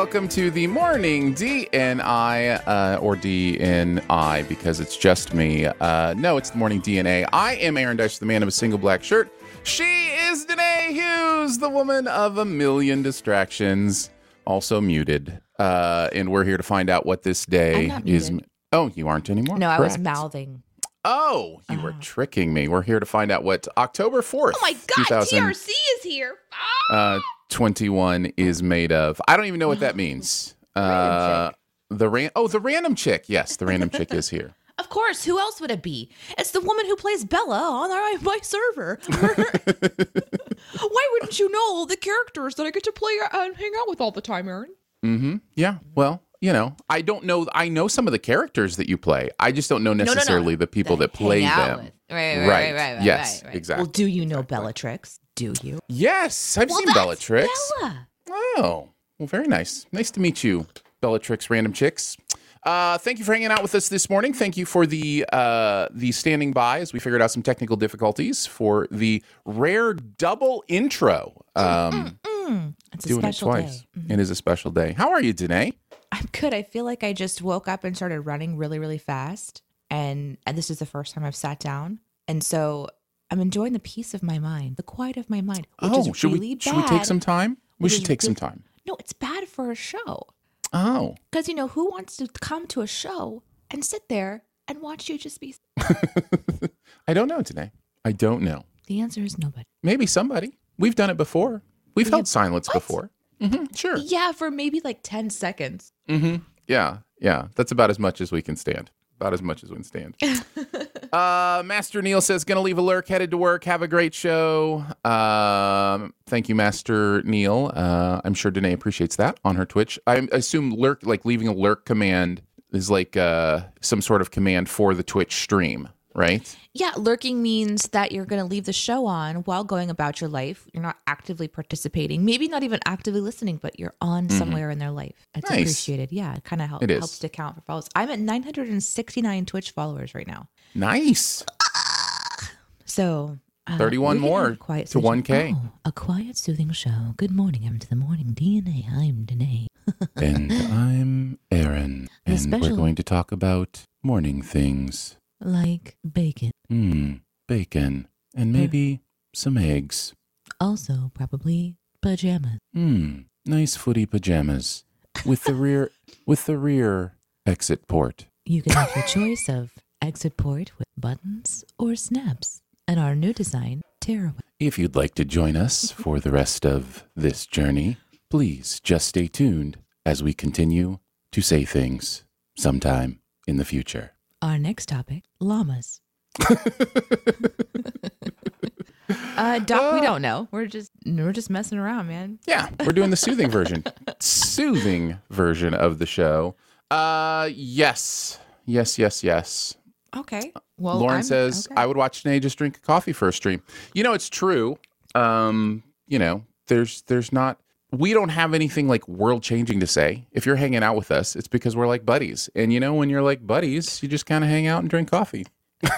Welcome to the morning DNI uh, or DNI because it's just me. Uh, no, it's the morning DNA. I am Aaron Dice, the man of a single black shirt. She is Danae Hughes, the woman of a million distractions, also muted. Uh, and we're here to find out what this day is. muted. Oh, you aren't anymore. No, I was mouthing. Oh, you were tricking me. We're here to find out what October 4th. Oh my God, 2000 TRC is here. Ah! uh, 21 is made of. I don't even know what that means. Uh, the ran- oh, the random chick. Yes, the random chick is here. Of course, who else would it be? It's the woman who plays Bella on our, my server. Why wouldn't you know all the characters that I get to play and hang out with all the time, Aaron? Mm-hmm. Yeah. Well, you know, I don't know. I know some of the characters that you play. I just don't know no, no. necessarily the people that, I play them. with. Right, right, Right. right, right, right. Yes, right, right. exactly. Well, do you know Bellatrix? Do you? Yes, I've well, seen that's Bellatrix. Bella. Oh, well, very nice. Nice to meet you, Bellatrix Random Chicks. Uh, thank you for hanging out with us this morning. Thank you for the uh, the standing by as we figured out some technical difficulties for the rare double intro. Um, Mm, it's a doing it twice. day. Mhm. It is a special day. How are you, Danae? I'm good. I feel like I just woke up and started running really, really fast. And, and this is the first time I've sat down. And so I'm enjoying the peace of my mind, the quiet of my mind. Which oh, is should really we bad. should we take some time? We should take some time. No, it's bad for a show. Oh, Because, you know, who wants to come to a show and sit there and watch you just be. I don't know today. I don't know. The answer is nobody. Maybe somebody. We've done it before. We've We held have- silence What? before. Hmm sure. Yeah, for maybe like 10 seconds. Mm-hmm. Yeah, yeah. That's about as much as we can stand. About as much as we can stand. uh, Master Neil says, "Gonna leave a lurk, headed to work. Have a great show." Um, thank you, Master Neil. Uh, I'm sure Danae appreciates that on her Twitch. I assume lurk, like leaving a lurk command, is like uh, some sort of command for the Twitch stream, right? Yeah, lurking means that you're going to leave the show on while going about your life. You're not actively participating, maybe not even actively listening, but you're on somewhere in their life. It's Mm-hmm. Nice. appreciated. Yeah, it kind of help, helps to count for followers. I'm at 969 Twitch followers right now. Nice. So. Uh, 31 more quiet to soothing- 1K. Oh, a quiet, soothing show. Good morning. I'm to the morning DNA. I'm Danae. and I'm Aaron, and special- we're going to talk about morning things. Like bacon. Hmm, bacon, and maybe some eggs. Also, probably pajamas. Hmm, nice footy pajamas with the rear with the rear exit port. You can have your choice of exit port with buttons or snaps. And our new design, tearaway. If you'd like to join us for the rest of this journey, please just stay tuned as we continue to say things sometime in the future. Our next topic, llamas. uh, Doc, we don't know. We're just we're just messing around, man. Yeah, we're doing the soothing version. soothing version of the show. Uh yes. Yes, yes, yes. Okay. Well, Lauren I'm- says, okay. I would watch Janae just drink coffee for a stream. You know, it's true. Um, you know, there's there's not we don't have anything like world changing to say. If you're hanging out with us, it's because we're like buddies. And you know, when you're like buddies, you just kind of hang out and drink coffee.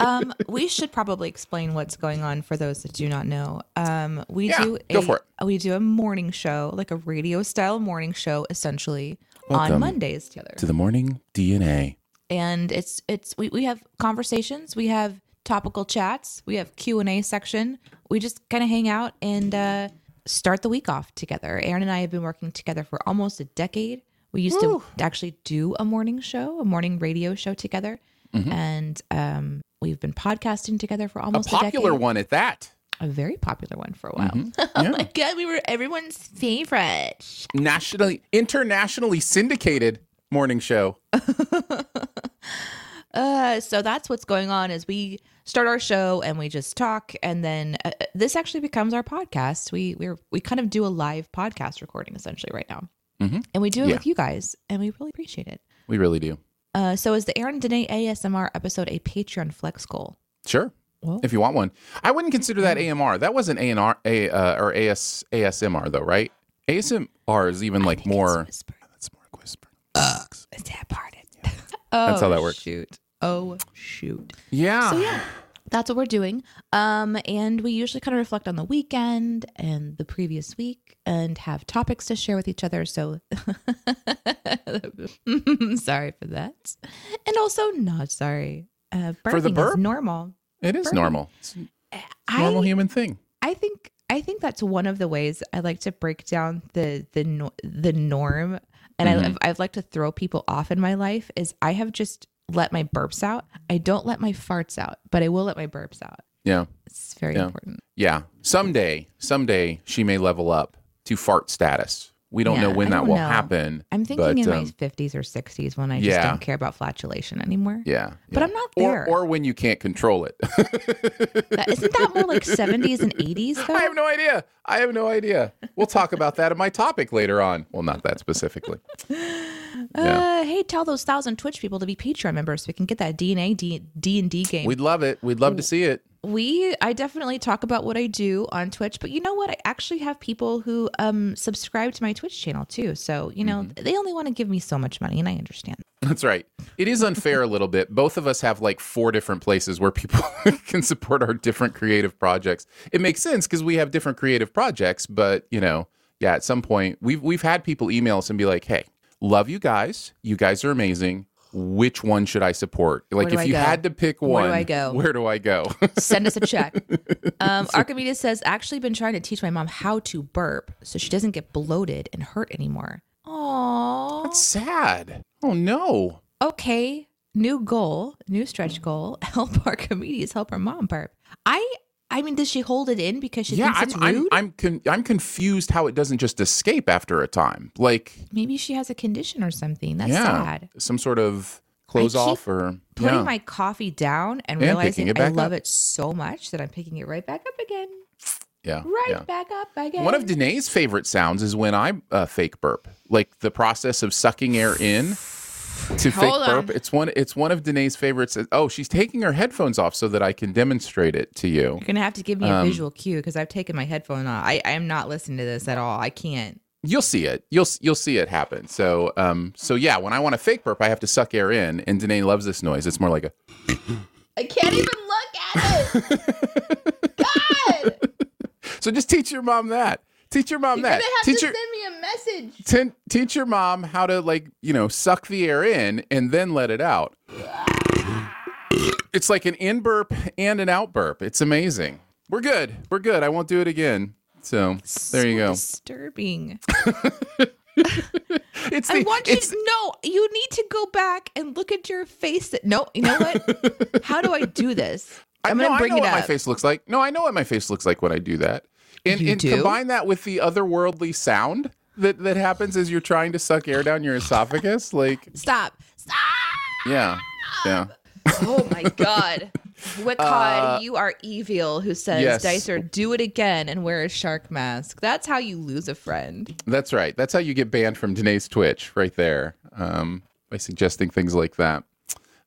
um, we should probably explain what's going on for those that do not know. Um, we Yeah, do go a, for it. we do a morning show, like a radio style morning show, essentially on Mondays together. To the morning DNA. and it's it's we, we have conversations, we have topical chats, we have Q and A section. We just kind of hang out and uh, start the week off together. Aaron and I have been working together for almost a decade. We used to actually do a morning show, a morning radio show together, and um, we've been podcasting together for almost a, popular one at that. a very popular one for a while. oh Yeah. my god, we were everyone's favorite. Nationally, internationally syndicated morning show. Uh, so that's what's going on is we start our show and we just talk and then uh, uh, this actually becomes our podcast. We we we kind of do a live podcast recording essentially right now. Mhm. And we do it Yeah. with you guys and we really appreciate it. We really do. Uh, so is the Aaron Danae ASMR episode a Patreon flex goal? Sure. Well- if you want one, I wouldn't consider that AMR. That wasn't ANR, a uh, or AS ASMR though, right? ASMR is even like more. Whisper. That's more whisper. Is that part it? oh, That's how that works. Shoot. Oh shoot. Yeah. So yeah, that's what we're doing. Um, and we usually kind of reflect on the weekend and the previous week and have topics to share with each other. So sorry for that, and also not sorry. Uh, For the burp? normal. It is Burping. normal. It's a normal I human thing. I think I think that's one of the ways I like to break down the the the norm, and Mm-hmm. I I've liked to throw people off in my life. Is I have just let my burps out. I don't let my farts out, but I will let my burps out. Yeah. It's very Yeah. important. Yeah. Someday, someday she may level up to fart status. We don't Yeah, know when that will know. happen. I'm thinking but, in um, my 50s or 60s when I just yeah. don't care about flatulation anymore. Yeah. But. I'm not Or, there. or when you can't control it. That, isn't that more like 70s and 80s though? I have no idea. I have no idea. We'll talk about that in my topic later on. Well, not that specifically. uh, hey, tell those thousand Twitch people to be Patreon members so we can get that DNA D D and D game. We'd love it. We'd love to see it. we I definitely talk about what I do on Twitch, but you know what? I actually have people who um subscribe to my Twitch channel too. So, you know, Mm-hmm. they only want to give me so much money and I understand. That's right. It is unfair a little bit. Both of us have like four different places where people can support our different creative projects. It makes sense because we have different creative projects, but you know, yeah, at some point we've we've had people email us and be like, "Hey, love you guys. You guys are amazing. Which one should I support?" Like if I you go? had to pick one, Where do I go? Where do I go? Send us a check. Um, Archimedes says, actually been trying to teach my mom how to burp so she doesn't get bloated and hurt anymore. Aww. That's sad. Oh no. Okay. New goal, new stretch goal. Help Archimedes help her mom burp. I I mean, does she hold it in because she yeah, thinks I'm it's I'm? I'm, con- I'm confused how it doesn't just escape after a time. Like Maybe she has a condition or something. That's yeah, sad. some sort of close off or Putting yeah. my coffee down and, And realizing I love up. it so much that I'm picking it right back up again. yeah, Right yeah. back up again. One of Danae's favorite sounds is when I uh, fake burp, like the process of sucking air in to fake Hold burp. on. It's one. It's one of Danae's favorites. Oh, she's taking her headphones off so that I can demonstrate it to you. You're gonna have to give me a Um, visual cue because I've taken my headphone off. I, I am not listening to this at all. I can't. You'll see it. You'll you'll see it happen. So um so yeah, when I want to fake burp, I have to suck air in, and Danae loves this noise. It's more like a. I can't even look at it. God, So just teach your mom that. Teach your mom that. teach your send me a message. ten, teach your mom how to like you know suck the air in and then let it out. It's like an in burp and an out burp. It's amazing. We're good. We're good. I won't do it again. So there you go. Disturbing. It's I the want you. it's To, no, you need to go back and look at your face. That no, you know what? How do I do this? I'm I, gonna no, bring I know it what up. my face looks like. No, I know what my face looks like when I do that. And, You and do? combine that with the otherworldly sound that, that happens as you're trying to suck air down your esophagus. Like, Stop. Stop. yeah, yeah. Oh my god. Wickod, you are evil who says, Uh, yes. Dicer, do it again and wear a shark mask. That's how you lose a friend. That's right. That's how you get banned from Danae's Twitch, right there, um, by suggesting things like that.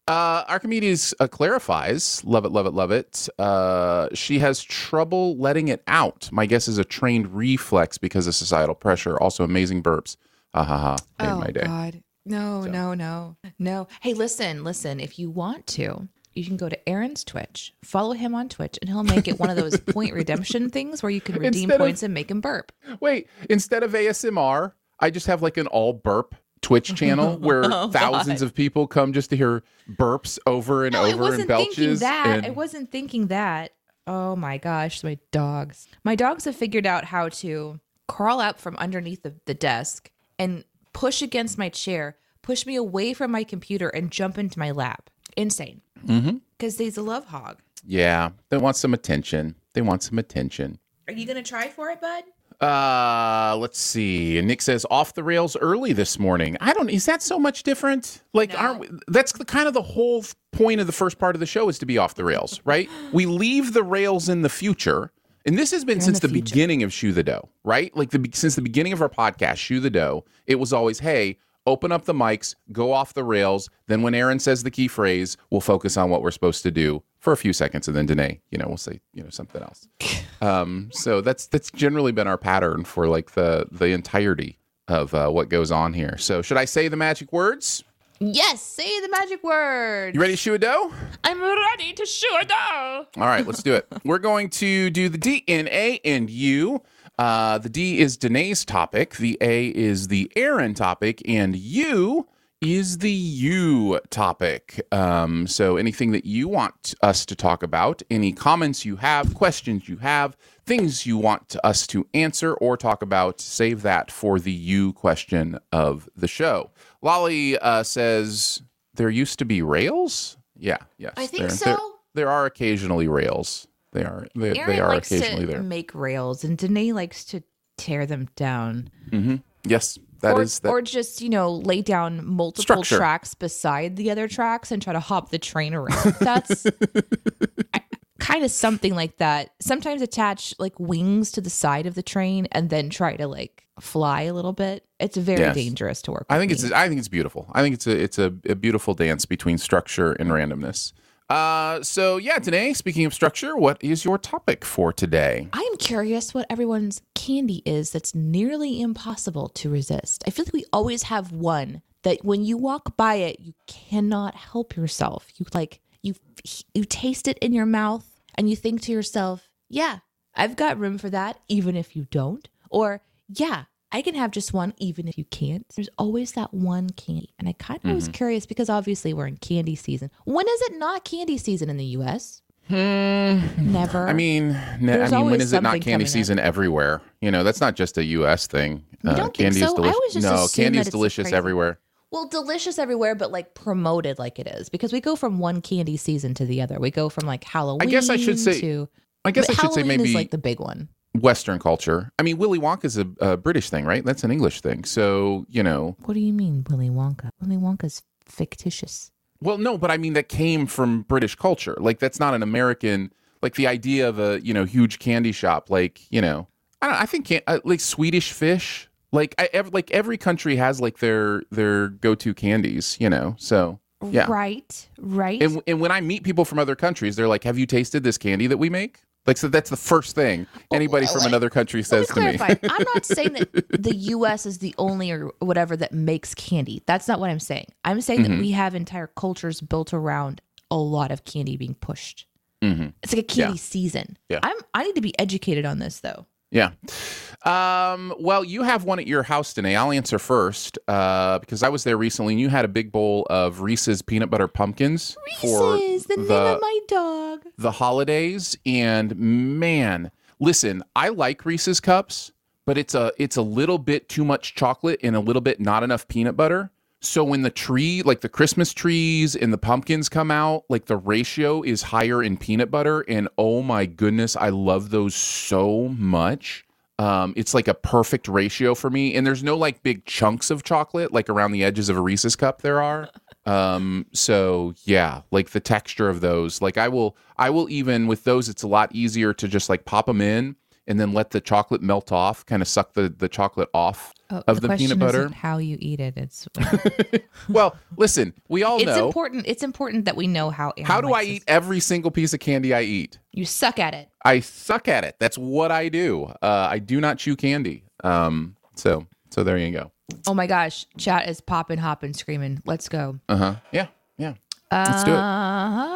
Uh, Archimedes uh, clarifies, love it, love it, love it. Uh, she has trouble letting it out. My guess is a trained reflex because of societal pressure. Also, amazing burps. Ha ha ha. Made my day. God. No, no, no, no. Hey, listen, listen. If you want to, you can go to Aaron's Twitch, follow him on Twitch, and he'll make it one of those point redemption things where you can redeem Instead of- points and make him burp. Wait, instead of ASMR, I just have like an all burp Twitch channel where thousands of people come just to hear burps over and No, I over wasn't and thinking belches. that. and- I wasn't thinking that. Oh my gosh, my dogs. My dogs have figured out how to crawl up from underneath the, the desk and push against my chair, push me away from my computer, and jump into my lap. Insane. Mm-hmm. Because he's a love hog. yeah, they want some attention. They want some attention. Are you going to try for it, bud? Uh, let's see. Nick says off the rails early this morning. I don't. Is that so much different? Like, No. aren't we, that's the kind of the whole point of the first part of the show is to be off the rails, right? we leave the rails in the future, and this has been You're since the the, beginning of Shoe the Dough, right? Like the since the beginning of our podcast, Shoe the Dough. It was always, hey, open up the mics, go off the rails. Then when Aaron says the key phrase, we'll focus on what we're supposed to do for a few seconds, and then Danae, you know, we'll say, you know, something else. Um, so that's that's generally been our pattern for like the the entirety of uh, what goes on here. So should I say the magic words? Yes, say the magic word. You ready to shoe a dough? I'm ready to shoot a dough. All right, let's do it. We're going to do the D, N, A, and U. Uh, the D is Danae's topic. The A is the Aaron topic, and U is the U topic. Um, so anything that you want us to talk about, any comments you have, questions you have, things you want us to answer or talk about, save that for the U question of the show. Lolly uh, says there used to be rails. Yeah, yes, I think there- so. there- there are occasionally rails. They are they, they are occasionally to there. make rails, and Danae likes to tear them down. Mm-hmm. Yes, that or, is that. or just you know lay down multiple Structure. tracks beside the other tracks and try to hop the train around. That's kind of something like that. Sometimes attach like wings to the side of the train and then try to like fly a little bit. It's very Yes. dangerous to work. I think it's. I think it's beautiful. I think it's a it's a, a beautiful dance between structure and randomness. Uh, so yeah, today speaking of structure, what is your topic for today? I am curious what everyone's candy is that's nearly impossible to resist. I feel like we always have one that when you walk by it, you cannot help yourself. You like you you taste it in your mouth and you think to yourself, "Yeah, I've got room for that even if you don't." Or, "Yeah, I can have just one even if you can't." There's always that one candy. And I kind of was curious because obviously we're in candy season. When is it not candy season in the US? Never. Hmm. I mean, ne- I mean, when is it not candy season everywhere? You know, that's not just a U.S. thing. Uh, You don't candy is so? I delicious. No, candy is delicious everywhere. Well, delicious everywhere, but like promoted like it is because we go from one candy season to the other. We go from like Halloween. I guess I should say- to, I guess I should say Halloween maybe is like the big one. Western culture. I mean, Willy Wonka is a, a British thing, right? That's an English thing. So you know, What do you mean, Willy Wonka? Willy Wonka's fictitious. Well, no, but I mean that came from British culture. Like that's not an American. Like the idea of a you know huge candy shop. Like you know, I don't. I think can, uh, like Swedish fish. Like I ev- like every country has like their their go to candies. You know, so yeah. Right, right. And and when I meet people from other countries, they're like, "Have you tasted this candy that we make?" Like so, that's the first thing anybody from let- another country me says to me. I'm not saying that the U.S. is the only or whatever that makes candy. That's not what I'm saying. I'm saying Mm-hmm. that we have entire cultures built around a lot of candy being pushed. Mhm. It's like a candy Yeah. season. Yeah. I'm. I need to be educated on this though. Yeah. Um, well, you have one at your house today. I'll answer first uh, because I was there recently and you had a big bowl of Reese's peanut butter pumpkins for Reese's, the, name the, of my dog. the holidays. And man, listen, I like Reese's cups, but it's a it's a little bit too much chocolate and a little bit not enough peanut butter. So when the tree, like the Christmas trees and the pumpkins come out, like the ratio is higher in peanut butter. And oh my goodness, I love those so much. Um, it's like a perfect ratio for me. And there's no like big chunks of chocolate like around the edges of a Reese's cup there are. Um, so yeah, like the texture of those, like I will, I will even with those, it's a lot easier to just like pop them in and then let the chocolate melt off, kind of suck the, the chocolate off Oh, of the, question peanut butter. how you eat it. It's Well, listen, we all it's know important. It's important that we know how. How do I eat every single piece of candy I eat? You suck at it. I suck at it. That's what I do. Uh, I do not chew candy. Um, so, so there you go. Oh my gosh, chat is popping, hopping, screaming. Let's go. Uh huh. Yeah. Yeah. Let's do it. Uh,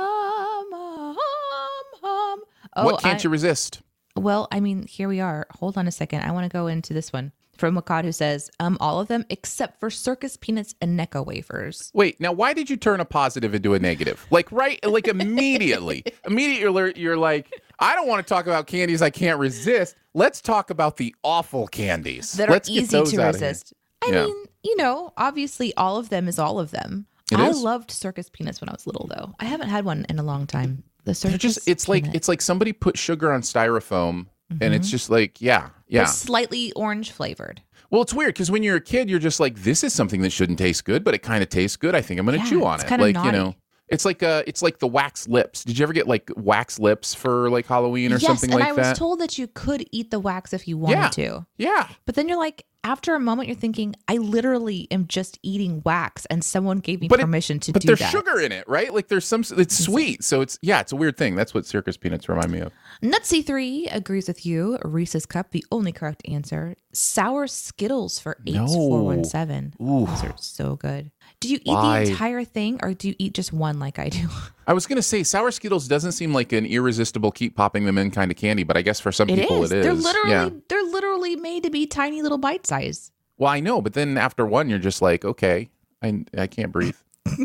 Oh, what can't I- you resist? Well, I mean, here we are. Hold on a second. I want to go into this one from Wakad who says, um, all of them except for circus peanuts and Necco wafers. Wait, now why did you turn a positive into a negative? Like right, like immediately, immediately you're like, I don't want to talk about candies I can't resist. Let's talk about the awful candies That Let's are easy to out of here. resist. I Yeah. mean, you know, obviously all of them is all of them. It I is. loved circus peanuts when I was little though. I haven't had one in a long time. The circus They're just it's like peanut. it's like somebody put sugar on styrofoam and it's Mhm. just like yeah They're yeah slightly orange flavored. well it's weird because when you're a kid you're just like this is something that shouldn't taste good but it kind of tastes good i think i'm gonna Yeah, chew on it's it kinda like you know naughty. It's like uh it's like the wax lips did you ever get like wax lips for like halloween or yes, something like that? and I was told that you could eat the wax if you wanted Yeah. to. yeah But then you're like, after a moment, you're thinking, I literally am just eating wax, and someone gave me But it- permission to but there's sugar in it right like there's some it's sweet so it's yeah it's a weird thing that's what circus peanuts remind me of Nutsy3 agrees with you. Reese's Cup, the only correct answer. Sour Skittles for No. 8417. Ooh. Those are so good. Do you eat Why? the entire thing or do you eat just one like I do? i was gonna say sour skittles doesn't seem like an irresistible keep popping them in kind of candy but i guess for some It people is. it is They're literally yeah they're literally made to be tiny little bite size. well i know but then after one you're just like okay i i can't breathe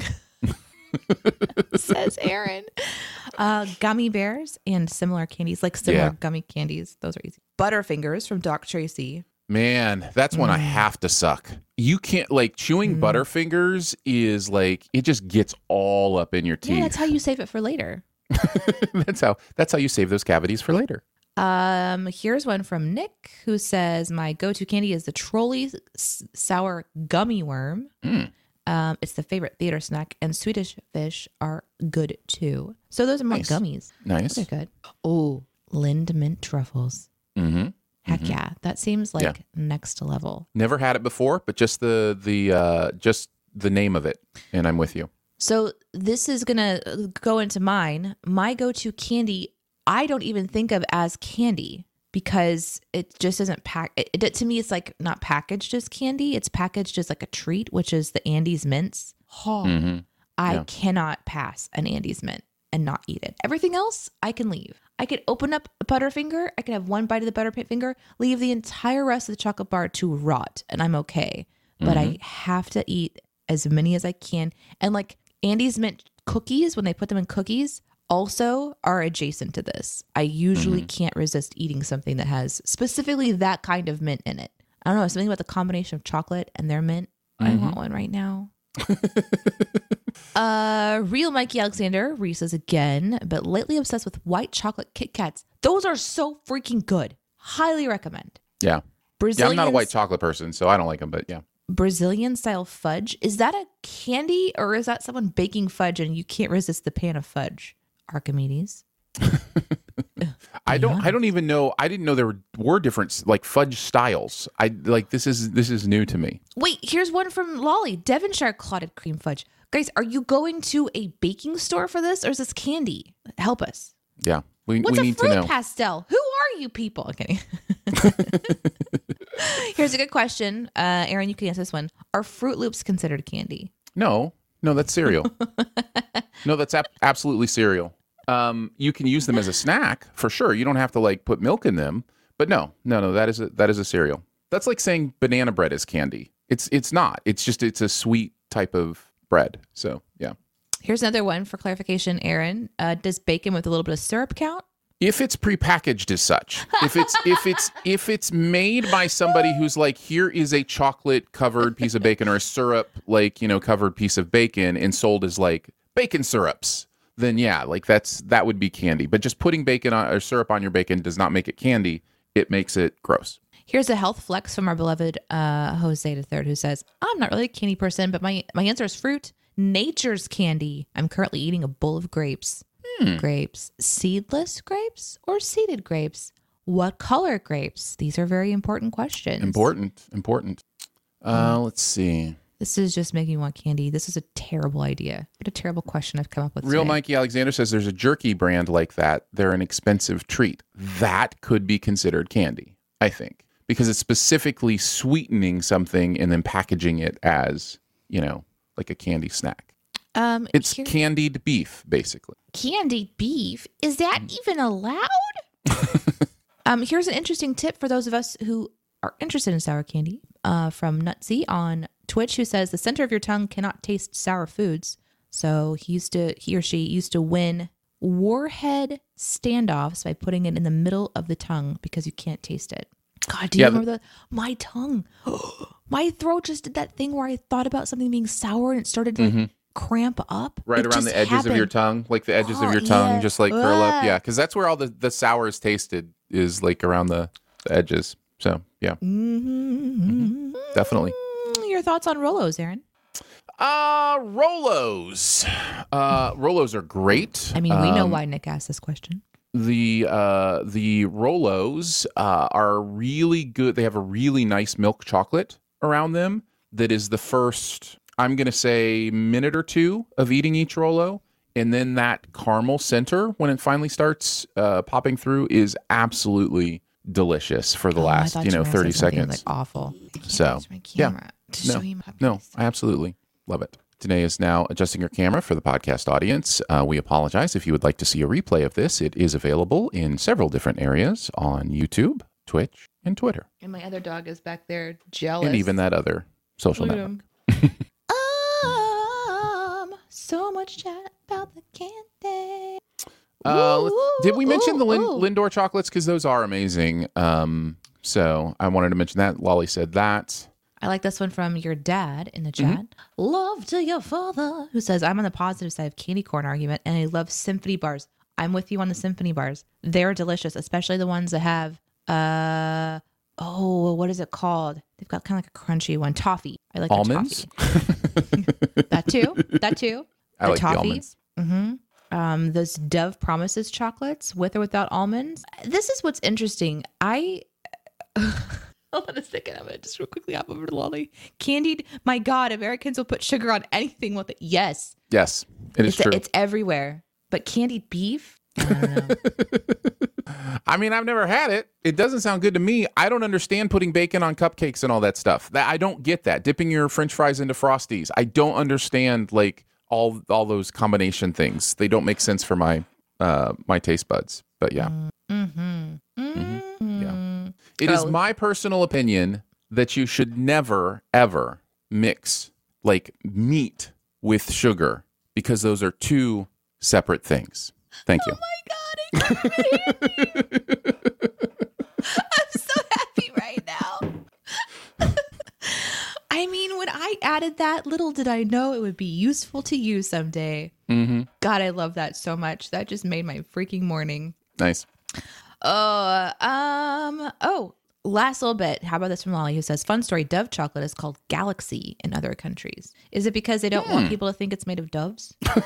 says Aaron. Uh, gummy bears and similar candies, like similar Yeah. gummy candies. Those are easy. Butterfingers from Doc Tracy. Man, that's one I Mm. have to suck. You can't like chewing Mm. Butterfingers is like it just gets all up in your teeth. Yeah, that's how you save it for later. that's how that's how you save those cavities for later. Um, here's one from Nick who says my go-to candy is the Trolli s- sour gummy worm. Mm. Um, it's the favorite theater snack, and Swedish fish are good too. So those are my Nice. gummies. Nice. They're good. Oh, Lindt mint truffles. Mm-hmm. Heck Mhm. yeah, that seems like Yeah. next level. Never had it before, but just the the uh just the name of it, and I'm with you. So this is gonna go into mine. My go-to candy, I don't even think of as candy because it just isn't pack. It, it- to me, it's like not packaged as candy. It's packaged as like a treat, which is the Andes mints. Oh, Mm-hmm. I yeah. cannot pass an Andes mint and not eat it. Everything else, I can leave. I could open up a Butterfinger. I could have one bite of the Butterfinger, leave the entire rest of the chocolate bar to rot, and I'm okay. But I mm-hmm. have to eat as many as I can. And like Andes mint cookies, when they put them in cookies, also are adjacent to this. I usually mm-hmm. can't resist eating something that has specifically that kind of mint in it. I don't know, something about the combination of chocolate and their mint. I mm-hmm. want one right now. Uh, real Mikey Alexander Reese's again, but lately obsessed with white chocolate Kit Kats. Those are so freaking good. Highly recommend. Yeah. Yeah, Brazilian, I'm not a white chocolate person, so I don't like them, but yeah. Brazilian style fudge. Is that a candy or is that someone baking fudge and you can't resist the pan of fudge? Archimedes. I don't I don't even know I didn't know there were, were different like fudge styles. I like this is this is new to me. Wait, here's one from Lolly. Devonshire clotted cream fudge. Guys, are you going to a baking store for this or is this candy? Help us. Yeah. We What's we a need to fruit know. pastel? Who are you people? Okay. Here's a good question. Uh, Aaron, you can answer this one. Are Froot Loops considered candy? No, no, that's cereal. no, that's ab- absolutely cereal. Um, you can use them as a snack for sure. You don't have to like put milk in them, but no, no, no, that is a, that is a cereal. That's like saying banana bread is candy. It's it's not. It's just it's a sweet type of bread. So yeah, Here's another one for clarification, Aaron. Uh, does bacon with a little bit of syrup count? if it's prepackaged as such, if it's if it's if it's made by somebody who's like, here is a chocolate covered piece of bacon or a syrup like you know covered piece of bacon and sold as like bacon syrups, then yeah, like that's that would be candy. But just putting bacon on or syrup on your bacon does not make it candy. It makes it gross. Here's a health flex from our beloved uh, Jose the Third, who says, "I'm not really a candy person, but my my answer is fruit. Nature's candy. I'm currently eating a bowl of grapes. Hmm. Grapes, seedless grapes or seeded grapes? What color grapes? These are very important questions. Important, important. Uh, let's see. This is just making me want candy. This is a terrible idea. What a terrible question I've come up with. Real today. Mikey Alexander says there's a jerky brand like that. They're an expensive treat. That could be considered candy, I think, because it's specifically sweetening something and then packaging it as, you know, like a candy snack. Um, It's here- candied beef, basically. candied beef. Is that Mm. even allowed? um, here's an interesting tip for those of us who are interested in sour candy. Uh, from Nutsy on Twitch, who says the center of your tongue cannot taste sour foods. So he used to, he or she used to win warhead standoffs by putting it in the middle of the tongue because you can't taste it. God, do you Yeah, remember the my tongue? my throat just did that thing where I thought about something being sour and it started to cramp up. Mm-hmm. Right It around the edges of your tongue, like the edges of Oh, your tongue, yeah. just like curl up. Ah. Yeah, because that's where all the, the sour is tasted, is like around the, the edges. So, yeah, Mhm. definitely. Mm, Your thoughts on Rolos, Aaron? Uh, Rolos. Uh, Rolos are great. I mean, we know Um, why Nick asked this question. the uh the Rolos uh are really good. They have a really nice milk chocolate around them that is the first I'm going to say minute or two of eating each Rolo and then that caramel center when it finally starts uh popping through is absolutely delicious for the Oh, last, you know, were 30 seconds. Like awful. So, yeah. Camera to No, show you my No, face. I absolutely love it. Danae is now adjusting her camera for the podcast audience. Uh, we apologize if you would like to see a replay of this. It is available in several different areas on YouTube, Twitch, and Twitter, And my other dog is back there jealous. and even that other social Look network. um, so much chat about the candy. Uh, let's- Ooh, did we mention ooh, the Lin- Lindor chocolates? Because those are amazing. Um, so I wanted to mention that. Lolly said that. I like this one from your dad in the Mm-hmm. chat. Love to your father, who says, I'm on the positive side of candy corn argument and I love symphony bars. I'm with you on the symphony bars. They're delicious, especially the ones that have, uh, oh, what is it called? They've got kind of like a crunchy one. Toffee. I like Almonds. toffee. That too. That too. I like the almonds. hmm Um, those Dove Promises chocolates with or without almonds. This is what's interesting. I hold on a second. I'm gonna just real quickly hop over to Lolly. Candied. My God, Americans will put sugar on anything with it. Yes, Yes, it is it's true. it's everywhere. But candied beef. I don't know. I mean, I've never had it. It doesn't sound good to me. I don't understand putting bacon on cupcakes and all that stuff. That I don't get that. Dipping your French fries into frosties. I don't understand like all all those combination things. They don't make sense for my uh my taste buds. But yeah, mm-hmm. Mm-hmm. It is my personal opinion that you should never ever mix like meat with sugar because those are two separate things. Thank you. Oh my God, I'm so happy right now. I mean, when I added that, little did I know it would be useful to you someday. hmm God, I love that so much. That just made my freaking morning. Nice. Oh, um, oh, last little bit. How about this from Lolly who says, Fun story Dove chocolate is called Galaxy in other countries. Is it because they don't want people to think it's made of doves?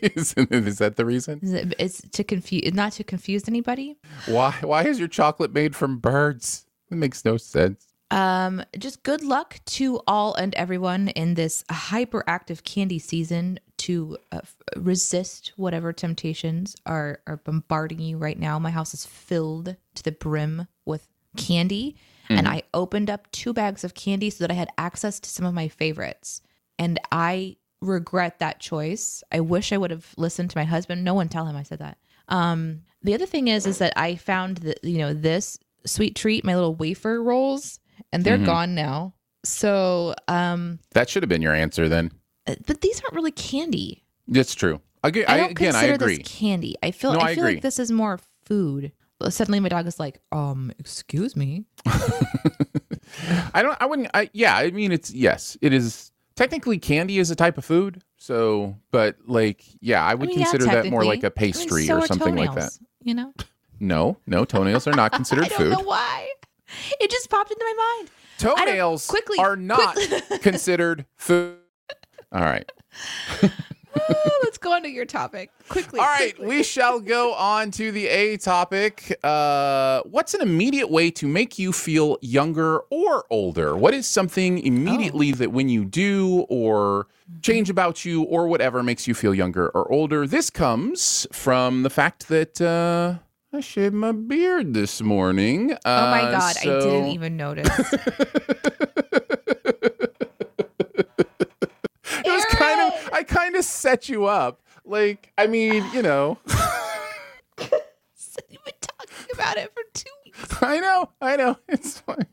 is, is that the reason? Is it is to confuse not to confuse anybody? Why why is your chocolate made from birds? It makes no sense. Um, just good luck to all and everyone in this hyperactive candy season to uh, f- resist whatever temptations are are bombarding you right now. My house is filled to the brim with candy, and I opened up two bags of candy so that I had access to some of my favorites. And I regret that choice. I wish I would have listened to my husband. No one tell him I said that. Um, the other thing is, is that I found that you know this sweet treat, my little wafer rolls, and they're Mhm. gone now. So, um, That should have been your answer then. uh, but these aren't really candy. That's true. Again, I I, don't again, I consider agree. this candy. I feel No, I I feel agree. like this is more food. Suddenly, my dog is like, um, excuse me. I don't. I wouldn't. I, yeah. I mean, it's yes. It is technically candy is a type of food. So, but like, yeah, I would I mean, yeah, consider that more like a. I mean, pastry so or something like that. You know, No, no, toenails are not considered I don't food. know why. It just popped into my mind. Toenails quickly, are not quickly- considered food. All right. Oh, let's go on to your topic quickly. All right, quickly. we shall go on to the A topic. Uh, what's an immediate way to make you feel younger or older? What is something immediately that when you do or change about you or whatever makes you feel younger or older? This comes from the fact that uh, I shaved my beard this morning. Oh my Uh, god, I didn't even notice. It was kind of I kind of set you up. Like, I mean, you know, You've been talking about it for two weeks. I know, I know. It's fine.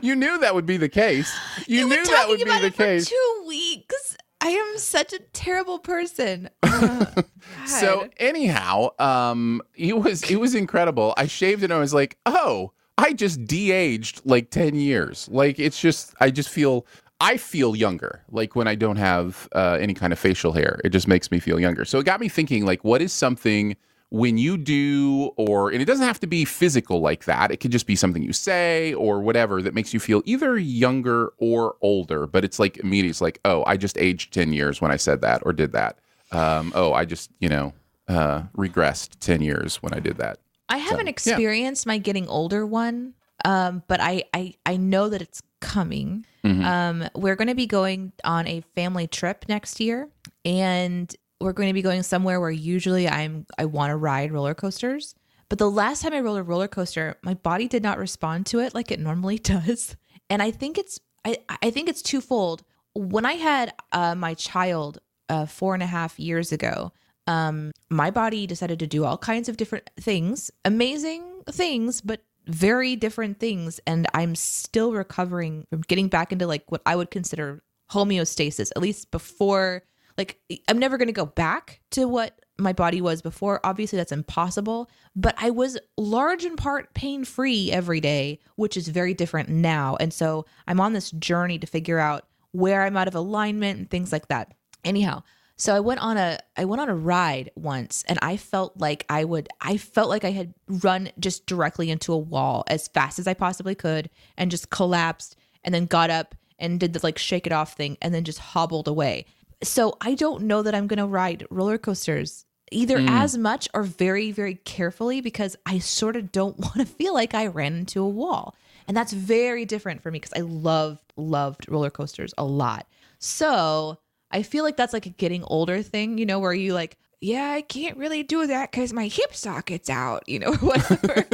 You knew that would be the case. You You've knew that would be about the it for case. two weeks. I am such a terrible person. Uh, So anyhow, um, it was it was incredible. I shaved and I was like, oh, I just de-aged like ten years. Like it's just I just feel I feel younger. Like when I don't have uh, any kind of facial hair, it just makes me feel younger. So it got me thinking, like, what is something when you do, or and it doesn't have to be physical like that. It could just be something you say or whatever that makes you feel either younger or older. But it's like immediately, it's like, oh, I just aged ten years when I said that or did that um, oh, I just, you know, uh, regressed 10 years when I did that. I haven't yeah. experienced my getting older one, um, but I, I I know that it's coming. Mm-hmm. Um, we're going to be going on a family trip next year, and we're going to be going somewhere where usually I'm I want to ride roller coasters. But the last time I rode a roller coaster, my body did not respond to it like it normally does, and I think it's I I think it's twofold. When I had uh, my child uh, four and a half years ago, um, my body decided to do all kinds of different things, amazing things, but very different things. And I'm still recovering from getting back into like what I would consider homeostasis, at least before, like, I'm never going to go back to what my body was before. Obviously, that's impossible, but I was large in part pain free every day, which is very different now. And so I'm on this journey to figure out where I'm out of alignment and things like that. Anyhow, so I went on a I went on a ride once and I felt like I would I felt like I had run just directly into a wall as fast as I possibly could and just collapsed and then got up and did the like shake it off thing and then just hobbled away. So I don't know that I'm going to ride roller coasters either hmm. as much or very very carefully because I sort of don't want to feel like I ran into a wall. And that's very different for me because I loved loved roller coasters a lot. So I feel like that's like a getting older thing, you know, where you like, yeah, I can't really do that because my hip socket's out, you know, whatever.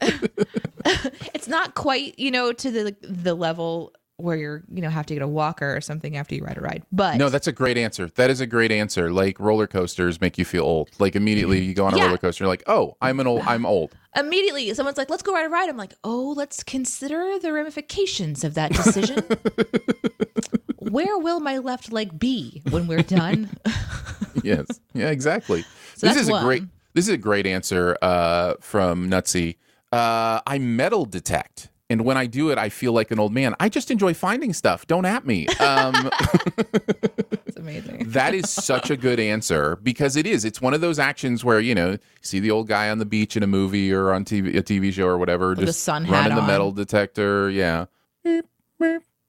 it's not quite, you know, to the the level where you're, you know, have to get a walker or something after you ride a ride. But No, that's a great answer. That is a great answer. Like roller coasters make you feel old. Like immediately you go on a Yeah. roller coaster, you're like, oh, I'm an old, I'm old. immediately someone's like, let's go ride a ride. I'm like, oh, let's consider the ramifications of that decision. Where will my left leg be when we're done? yes. Yeah, exactly. So this that's is a great this is a great answer uh, from Nutsy. Uh, I metal detect. And when I do it, I feel like an old man. I just enjoy finding stuff. Don't at me. Um, It's amazing. that is such a good answer because it is. It's one of those actions where you know you see the old guy on the beach in a movie or on TV, a TV show or whatever, the just sun hat running the metal detector. Yeah.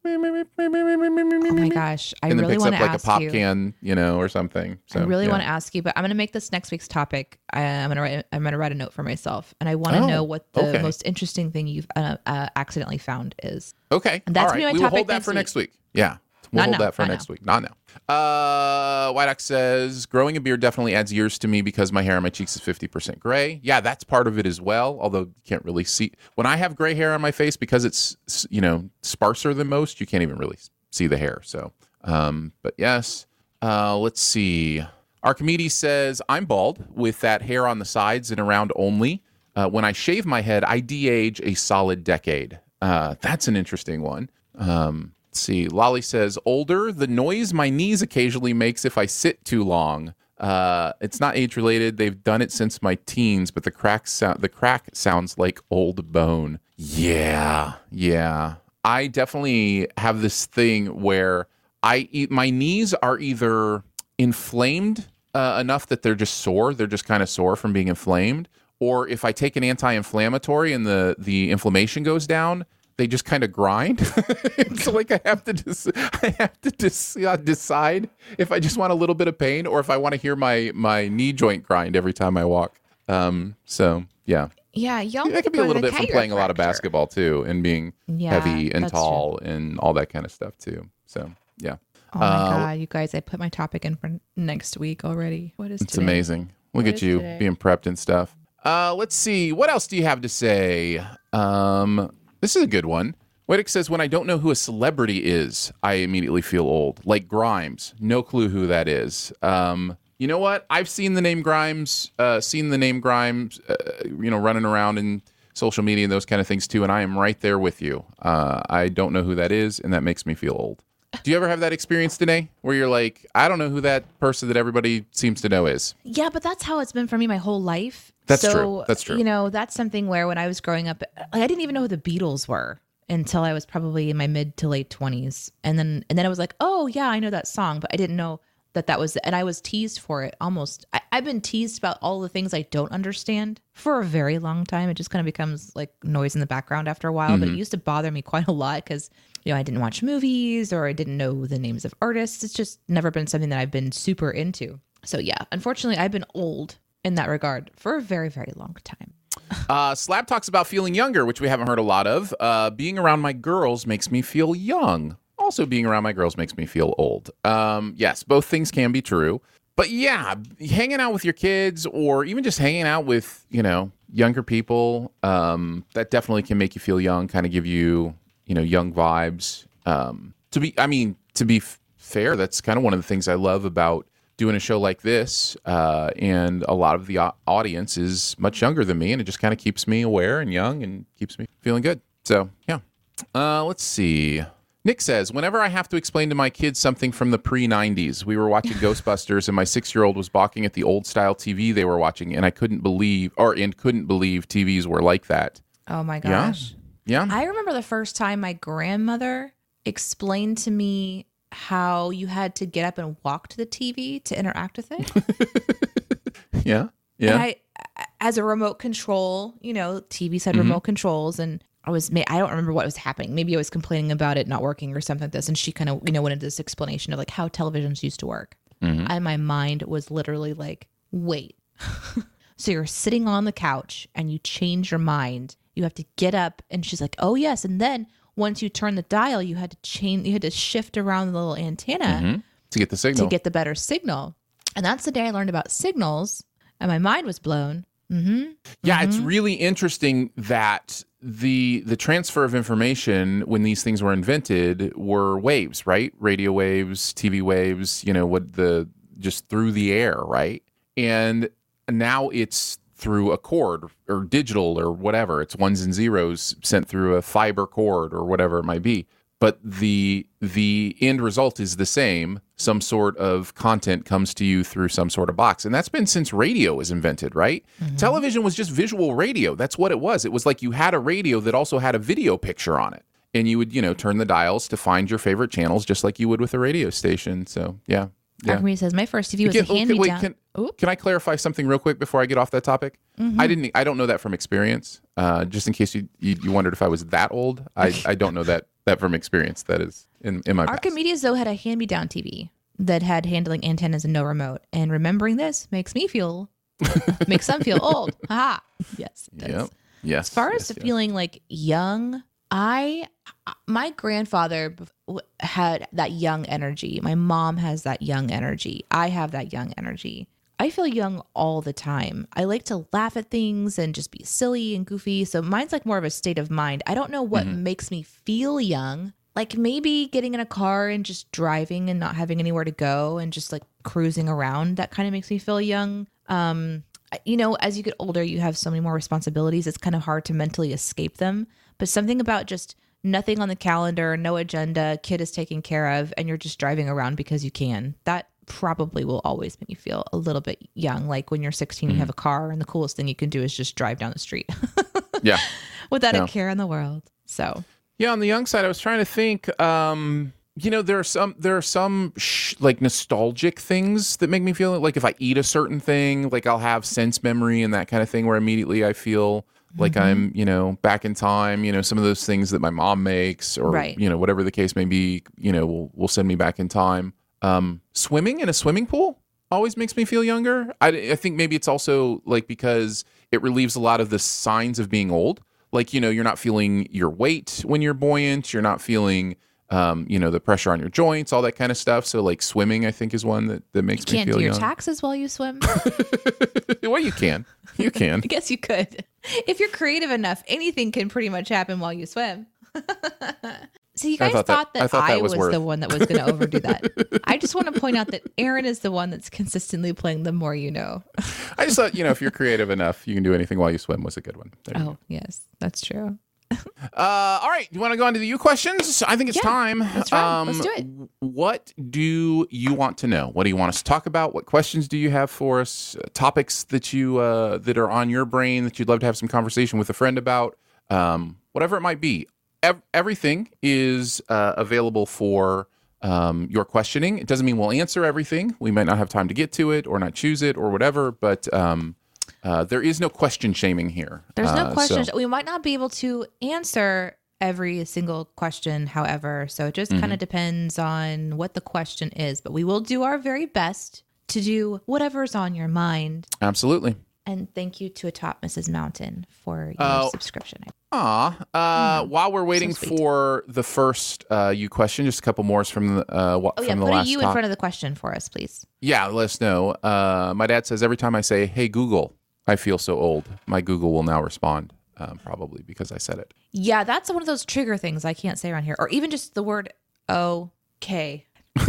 Oh my gosh, I and then really picks want up to like a pop you. can, you know, or something. So, I really yeah. want to ask you, but I'm going to make this next week's topic. I, I'm going to write. I'm going to write a note for myself, and I want to Oh, know what the okay. most interesting thing you've uh, uh, accidentally found is. Okay. And that's right. be my we will topic hold that for week. next week. Yeah. We'll Not hold now, that for not next now. week. Not now. Uh, White Ox says growing a beard definitely adds years to me because my hair on my cheeks is 50% gray. Yeah, that's part of it as well. Although you can't really see when I have gray hair on my face because it's, you know, sparser than most, you can't even really see the hair. So, um, but yes. Uh, let's see. Archimedes says, I'm bald with that hair on the sides and around only. Uh, when I shave my head, I de age a solid decade. Uh, that's an interesting one. Um, let's see. Lolly says, older, the noise my knees occasionally makes if I sit too long. Uh, it's not age related. They've done it since my teens, but the crack sound the crack sounds like old bone. Yeah, yeah. I definitely have this thing where I my knees are either inflamed uh, enough that they're just sore, they're just kind of sore from being inflamed, or if I take an anti-inflammatory and the the inflammation goes down, they just kind of grind. it's like I have to dis- I have to dis- uh, decide if I just want a little bit of pain or if I want to hear my my knee joint grind every time I walk. Um, so yeah, Yeah, y'all. that could be a little bit from playing a lot of basketball too, and being Yeah, heavy and tall and all that kind of stuff too. So yeah, Oh my Uh, god, you guys! I put my topic in for next week already. What is this? it's today? amazing. Look What at you today? being prepped and stuff. Uh, let's see. What else do you have to say? Um, this is a good one. Wittick says, when I don't know who a celebrity is, I immediately feel old. Like Grimes, no clue who that is. Um, you know what? I've seen the name Grimes, uh, seen the name Grimes, uh, you know, running around in social media and those kind of things too, and I am right there with you. Uh, I don't know who that is, and that makes me feel old. Do you ever have that experience today where you're like, I don't know who that person that everybody seems to know is? Yeah, but that's how it's been for me my whole life. That's so, true. That's true. You know, that's something where when I was growing up, like, I didn't even know who the Beatles were until I was probably in my mid to late twenties, and then and then I was like, oh yeah, I know that song, but I didn't know that that was, and I was teased for it almost. I, I've been teased about all the things I don't understand for a very long time. It just kind of becomes like noise in the background after a while, but it mm-hmm. used to bother me quite a lot because you know I didn't watch movies or I didn't know the names of artists. It's just never been something that I've been super into. So yeah, unfortunately, I've been old in that regard for a very very long time. Uh, Slab talks about feeling younger, which we haven't heard a lot of. Uh, being around my girls makes me feel young. Also, being around my girls makes me feel old. Um, yes, both things can be true. But yeah, hanging out with your kids or even just hanging out with, you know, younger people, um, that definitely can make you feel young, kind of give you, you know, young vibes. Um, to be, I mean, to be f- fair, that's kind of one of the things I love about doing a show like this. Uh, and a lot of the au- audience is much younger than me, and it just kind of keeps me aware and young and keeps me feeling good. So, yeah. Uh, let's see. Nick says, whenever I have to explain to my kids something from the pre 90s, we were watching Ghostbusters and my six year old was balking at the old style TV they were watching, and I couldn't believe, or and couldn't believe TVs were like that. Oh my Yeah. gosh. Yeah. I remember the first time my grandmother explained to me how you had to get up and walk to the TV to interact with it. yeah. Yeah. And I, as a remote control, you know, TVs Mm-hmm. had remote controls, and I was, I don't remember what was happening. Maybe I was complaining about it not working or something like this. And she kind of, you know, went into this explanation of like how televisions used to work. Mm-hmm. And my mind was literally like, wait. so you're sitting on the couch and you change your mind. You have to get up. And she's like, oh, yes. And then once you turn the dial, you had to change, you had to shift around the little antenna Mhm. To get the signal. to get the better signal. And that's the day I learned about signals, and my mind was blown. Mm-hmm. Yeah, it's really interesting that the the transfer of information when these things were invented were waves, right? Radio waves, TV waves, you know, what the just through the air, right? And now it's through a cord or digital or whatever. It's ones and zeros sent through a fiber cord or whatever it might be. But the the end result is the same. Some sort of content comes to you through some sort of box. And that's been since radio was invented, right? Mm-hmm. Television was just visual radio. That's what it was. It was like you had a radio that also had a video picture on it. And you would, you know, turn the dials to find your favorite channels just like you would with a radio station. So, yeah. Yeah. Archimedes says my first TV was Can- a hand me down. can, can I clarify something real quick before I get off that topic? Mm-hmm. I didn't. I don't know that from experience. Uh, just in case you, you you wondered if I was that old, I, I don't know that that from experience. That is in in my past. Archimedes though had a hand me down TV that had handling antennas and no remote. And remembering this makes me feel makes some feel old. Ha! Yes. Yep. Yes. As far yes, as yes. feeling like young, I my grandfather had that young energy. My mom has that young energy. I have that young energy. I feel young all the time. I like to laugh at things and just be silly and goofy. So mine's like more of a state of mind. I don't know what Mm-hmm. makes me feel young. Like maybe getting in a car and just driving and not having anywhere to go and just like cruising around. That kind of makes me feel young. Um, you know, as you get older, you have so many more responsibilities. It's kind of hard to mentally escape them. But something about just nothing on the calendar, no agenda, kid is taken care of, and you're just driving around because you can. That probably will always make you feel a little bit young. Like when you're 16, you have a car, and the coolest thing you can do is just drive down the street Yeah. without Yeah. a care in the world. So, Yeah, on the young side, I was trying to think. Um, you know, there are some there are some sh- like nostalgic things that make me feel like if I eat a certain thing, like I'll have sense memory and that kind of thing, where immediately I feel like Mm-hmm. I'm you know back in time. You know, some of those things that my mom makes, or Right. you know whatever the case may be, you know, will will send me back in time. Um, swimming in a swimming pool always makes me feel younger. I, I think maybe it's also like because it relieves a lot of the signs of being old. Like, you know, you're not feeling your weight when you're buoyant. You're not feeling, um, you know, the pressure on your joints, all that kind of stuff. So, like, swimming, I think, is one that, that makes me feel. do your young. taxes while you swim. well, you can. You can. I guess you could. If you're creative enough, anything can pretty much happen while you swim. so you I guys thought thought, that- that, I thought that was was, the one that was going to overdo that. I just want to point out that Aaron is the one that's consistently playing the more you know. I just thought, you know, if you're creative enough, you can do anything while you swim was a good one. There you Oh, yes, that's true. Uh, all right. Do you want to go on to the you questions? I think it's Yeah, time. Um, that's right. Let's do it. What do you want to know? What do you want us to talk about? What questions do you have for us? Uh, topics that you uh, that are on your brain that you'd love to have some conversation with a friend about? Um, whatever it might be. Ev- everything is uh, available for um, your questioning. It doesn't mean we'll answer everything. We might not have time to get to it or not choose it or whatever, but um, uh, there is no question shaming here. There's no Uh, so- questions. We might not be able to answer every single question, however. So it just Mm-hmm. kind of depends on what the question is. But we will do our very best to do whatever's on your mind. Absolutely. And thank you to Atop Mrs. Mountain for your Oh. subscription. Aw. Uh, while we're waiting Mm-hmm. for the first uh, you question, just a couple more from the uh, wha- Oh from yeah, the put last you in front of the question for us, please. Yeah, let us know. Uh, my dad says every time I say "Hey Google," I feel so old. My Google will now respond, um, probably because I said it. Yeah, that's one of those trigger things I can't say around here, or even just the word okay.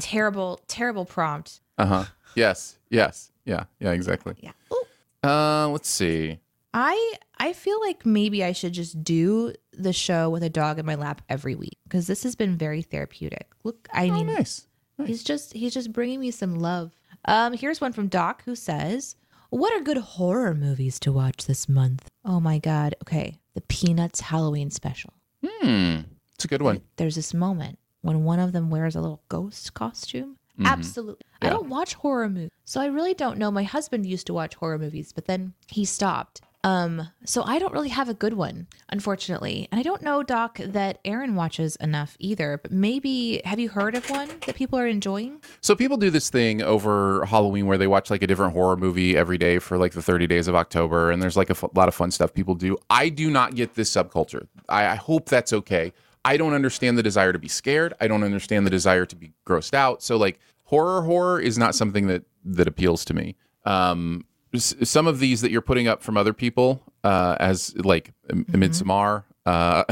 terrible, terrible prompt. Uh huh. yes. Yes. Yeah. Yeah. Exactly. Yeah. Ooh. Uh, let's see. I I feel like maybe I should just do the show with a dog in my lap every week because this has been very therapeutic. Look, I Oh, mean, nice. he's just he's just bringing me some love. Um, here's one from Doc who says, "What are good horror movies to watch this month?" Oh my god. Okay, the Peanuts Halloween special. Hmm. It's a good one. There's this moment when one of them wears a little ghost costume. Absolutely. I don't watch horror movies. So I really don't know. My husband used to watch horror movies, but then he stopped. Um, so I don't really have a good one, unfortunately. And I don't know, Doc, that Aaron watches enough either. But maybe have you heard of one that people are enjoying? So people do this thing over Halloween where they watch like a different horror movie every day for like the 30 days of October, and there's like a f- lot of fun stuff people do. I do not get this subculture. I, I hope that's okay. I don't understand the desire to be scared. I don't understand the desire to be grossed out. So like horror, horror is not something that that appeals to me. Um, some of these that you're putting up from other people uh, as like mm Midsommar. Uh,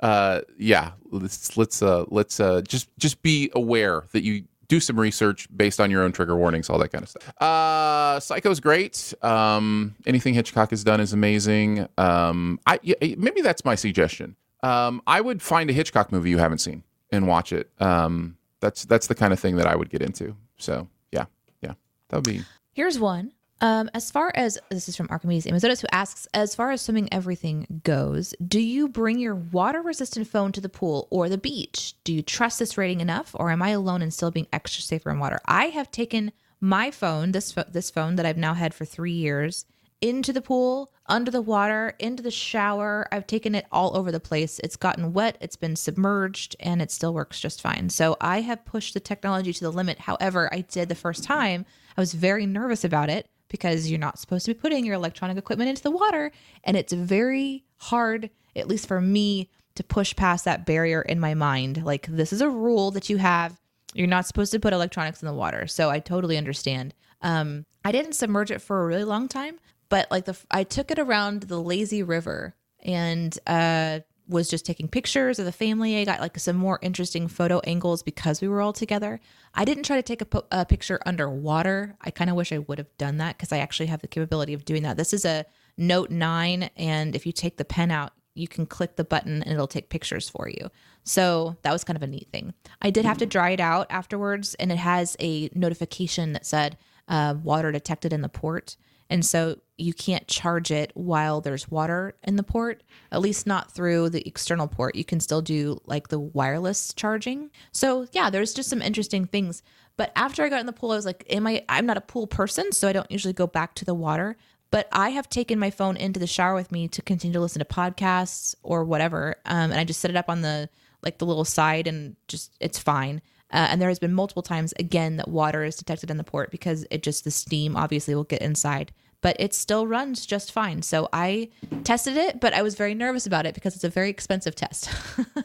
uh, yeah, let's let's uh, let's uh, just just be aware that you do some research based on your own trigger warnings, all that kind of stuff. Uh, Psycho's great. Um, anything Hitchcock has done is amazing. Um, I yeah, maybe that's my suggestion. Um, I would find a Hitchcock movie you haven't seen and watch it. Um, that's that's the kind of thing that I would get into. So yeah, yeah, that would be Here's one. Um, as far as this is from Archimedes Amazonas, who asks, as far as swimming everything goes, do you bring your water resistant phone to the pool or the beach? Do you trust this rating enough, or am I alone in still being extra safer in water? I have taken my phone, this pho- this phone that I've now had for three years, into the pool, under the water, into the shower. I've taken it all over the place. It's gotten wet, it's been submerged, and it still works just fine. So I have pushed the technology to the limit. However, I did the first time. I was very nervous about it because you're not supposed to be putting your electronic equipment into the water. And it's very hard, at least for me, to push past that barrier in my mind. Like, this is a rule that you have. You're not supposed to put electronics in the water. So I totally understand. Um, I didn't submerge it for a really long time, but like the I took it around the lazy river and uh was just taking pictures of the family. I got like some more interesting photo angles because we were all together. I didn't try to take a, po- a picture underwater. I kind of wish I would have done that because I actually have the capability of doing that. This is a Note 9, and if you take the pen out, you can click the button and it'll take pictures for you. So that was kind of a neat thing. I did have to dry it out afterwards, and it has a notification that said uh, water detected in the port. And so you can't charge it while there's water in the port, at least not through the external port. You can still do like the wireless charging. So yeah, there's just some interesting things. But after I got in the pool, I was like, am I I'm not a pool person, so I don't usually go back to the water. But I have taken my phone into the shower with me to continue to listen to podcasts or whatever. Um, and I just set it up on the like the little side and just it's fine. Uh, and there has been multiple times again that water is detected in the port because it just the steam obviously will get inside, but it still runs just fine. So I tested it, but I was very nervous about it because it's a very expensive test.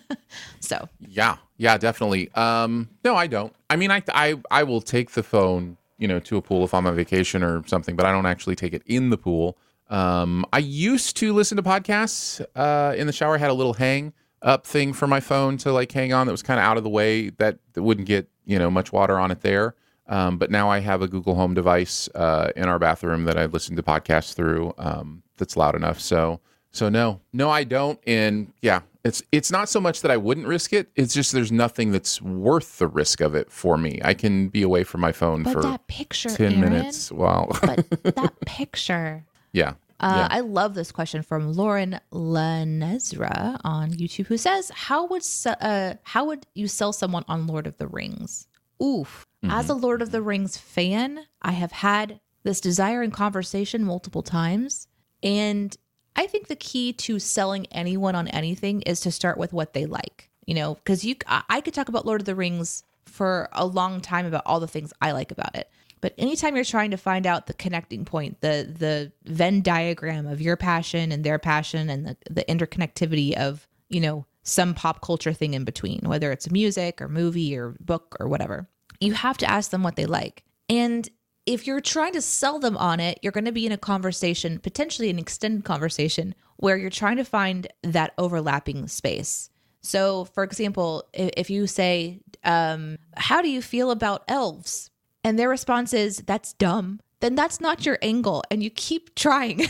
so Yeah, yeah, definitely. Um, no, I don't. I mean, I, I, I will take the phone, you know, to a pool if I'm on vacation or something, but I don't actually take it in the pool. Um, I used to listen to podcasts uh, in the shower. Had a little hang up thing for my phone to like hang on that was kind of out of the way that, that wouldn't get you know much water on it there. Um, but now I have a Google Home device uh, in our bathroom that I listen to podcasts through. Um, that's loud enough. So so no, no, I don't. And yeah, it's it's not so much that I wouldn't risk it. It's just there's nothing that's worth the risk of it for me. I can be away from my phone But for that picture, ten Aaron, minutes. Wow. But that picture. yeah. Uh, yeah. I love this question from Lauren Lanezra on YouTube, who says, "How would uh, how would you sell someone on Lord of the Rings?" Oof. As a Lord of the Rings fan, I have had this desire and conversation multiple times, and I think the key to selling anyone on anything is to start with what they like. You know, because you, I could talk about Lord of the Rings for a long time about all the things I like about it. But anytime you're trying to find out the connecting point, the the Venn diagram of your passion and their passion and the, the interconnectivity of, you know, some pop culture thing in between, whether it's music or movie or book or whatever, you have to ask them what they like. And if you're trying to sell them on it, you're going to be in a conversation, potentially an extended conversation, where you're trying to find that overlapping space. So, for example, if you say, um, How do you feel about elves? And their response is, That's dumb, then that's not your angle. And you keep trying.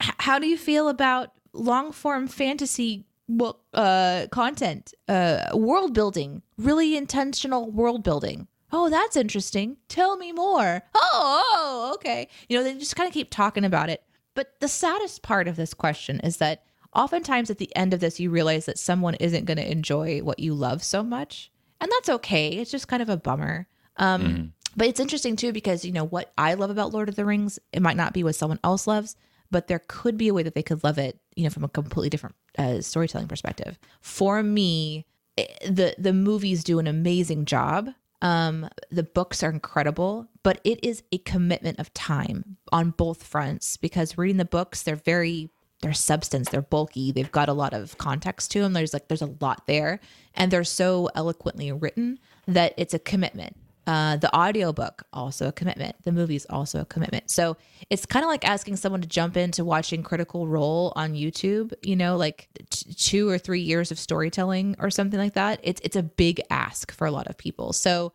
How do you feel about long form fantasy book uh, content, uh, world building, really intentional world building? Oh, that's interesting. Tell me more. Oh, oh, okay. You know, they just kind of keep talking about it. But the saddest part of this question is that oftentimes at the end of this, you realize that someone isn't going to enjoy what you love so much. And that's okay. It's just kind of a bummer. Um, But it's interesting too because, you know, what I love about Lord of the Rings, it might not be what someone else loves, but there could be a way that they could love it, you know, from a completely different uh, storytelling perspective. For me, eh, the the movies do an amazing job. Um, the books are incredible, but it is a commitment of time on both fronts because reading the books, they're very they're substance, they're bulky, they've got a lot of context to them. There's like there's a lot there, and they're so eloquently written that it's a commitment. Uh, the audiobook also a commitment. The movie's also a commitment. So it's kind of like asking someone to jump into watching Critical Role on YouTube. You know, like t- two or three years of storytelling or something like that. It's it's a big ask for a lot of people. So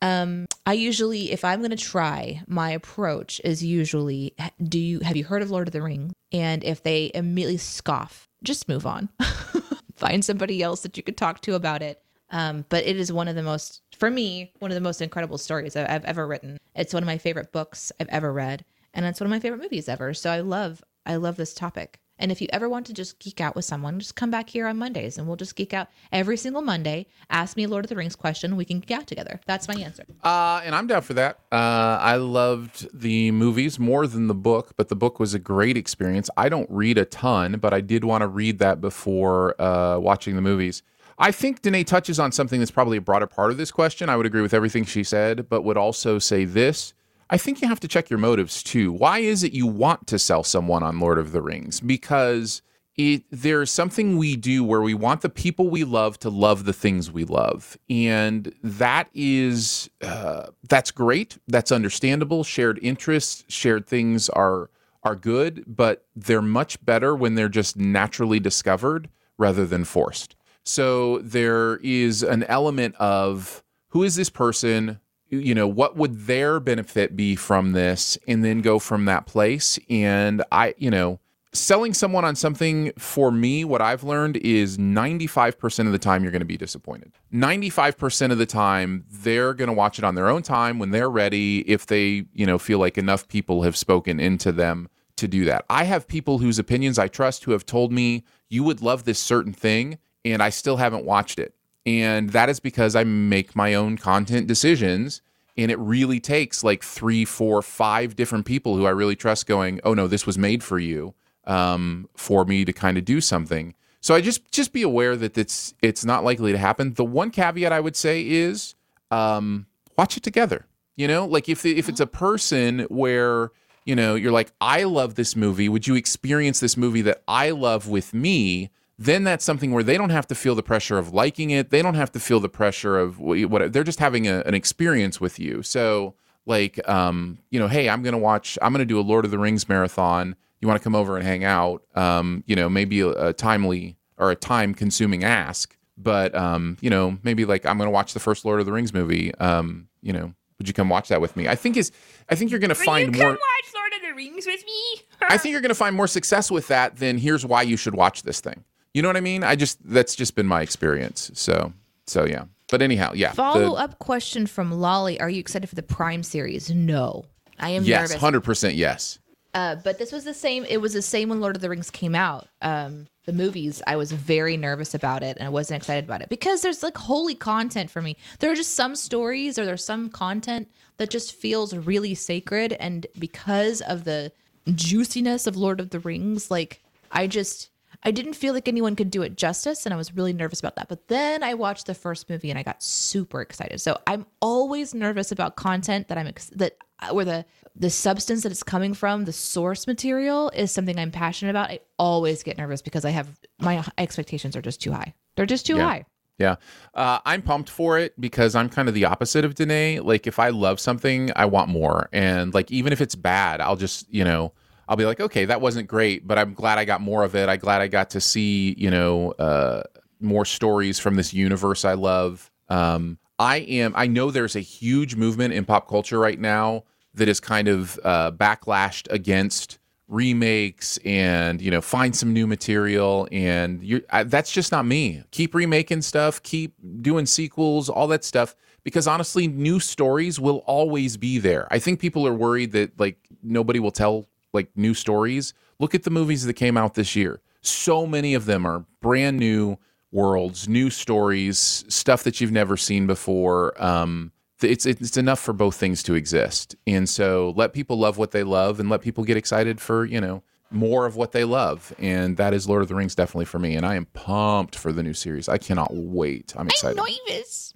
um i usually if i'm going to try my approach is usually do you have you heard of lord of the rings and if they immediately scoff just move on. Find somebody else that you could talk to about it. Um, but it is one of the most for me one of the most incredible stories i've ever written. It's one of my favorite books i've ever read and it's one of my favorite movies ever. So i love i love this topic and if you ever want to just geek out with someone, just come back here on Mondays and we'll just geek out every single Monday. Ask me a Lord of the Rings question. We can geek out together. That's my answer. Uh, and I'm down for that. Uh, I loved the movies more than the book, but the book was a great experience. I don't read a ton, but I did want to read that before uh, watching the movies. I think Danae touches on something that's probably a broader part of this question. I would agree with everything she said, but would also say this. I think you have to check your motives too. Why is it you want to sell someone on Lord of the Rings? Because it there's something we do where we want the people we love to love the things we love. And that is uh, that's great. That's understandable. Shared interests shared things are are good but they're much better when they're just naturally discovered rather than forced. So there is an element of who is this person you know what would their benefit be from this and then go from that place? And i you know selling someone on something for me what i've learned is 95% of the time you're going to be disappointed. 95% of the time they're going to watch it on their own time when they're ready if they you know feel like enough people have spoken into them to do that. I have people whose opinions i trust who have told me you would love this certain thing and i still haven't watched it and that is because I make my own content decisions. And it really takes like three, four, five different people who I really trust going, oh no, this was made for you um, for me to kind of do something. So I just just be aware that it's it's not likely to happen. The one caveat I would say is um, watch it together. You know, like if if it's a person where you know you're like, I love this movie. Would you experience this movie that I love with me? Then that's something where they don't have to feel the pressure of liking it. They don't have to feel the pressure of what they're just having a, an experience with you. So like um, you know, hey, I'm gonna watch, I'm gonna do a Lord of the Rings marathon. You want to come over and hang out? Um, you know, maybe a, a timely or a time consuming ask, but um, you know, maybe like I'm gonna watch the first Lord of the Rings movie. Um, you know, would you come watch that with me? I think is, I think you're gonna find more. watch Lord of the Rings with me? I think you're going to find more success with that than here's why you should watch this thing. You know what I mean? I just that's just been my experience. So so yeah. But anyhow, yeah. Follow the- up question from Lolly: Are you excited for the Prime series? No, I am Yes, hundred percent yes. Uh, but this was the same. It was the same when Lord of the Rings came out. Um, the movies, I was very nervous about it, and I wasn't excited about it because there's like holy content for me. There are just some stories, or there's some content that just feels really sacred, and because of the juiciness of Lord of the Rings, like I just. I didn't feel like anyone could do it justice, and I was really nervous about that. But then I watched the first movie, and I got super excited. So I'm always nervous about content that I'm ex- that uh, where the the substance that it's coming from, the source material, is something I'm passionate about. I always get nervous because I have my expectations are just too high. They're just too Yeah. high. Yeah. Uh, I'm pumped for it because I'm kind of the opposite of Danae. Like, if I love something, I want more. And, like, even if it's bad, I'll just, you know, I'll be like, okay, that wasn't great, but I'm glad I got more of it. I'm glad I got to see, you know, uh, more stories from this universe I love. Um, I am, I know there's a huge movement in pop culture right now that is kind of uh, backlashed against remakes and you know find some new material and you that's just not me keep remaking stuff keep doing sequels all that stuff because honestly new stories will always be there i think people are worried that like nobody will tell like new stories look at the movies that came out this year so many of them are brand new worlds new stories stuff that you've never seen before um it's it's enough for both things to exist. And so let people love what they love and let people get excited for, you know, more of what they love. And that is Lord of the Rings definitely for me. And I am pumped for the new series. I cannot wait. I'm excited. Nervous.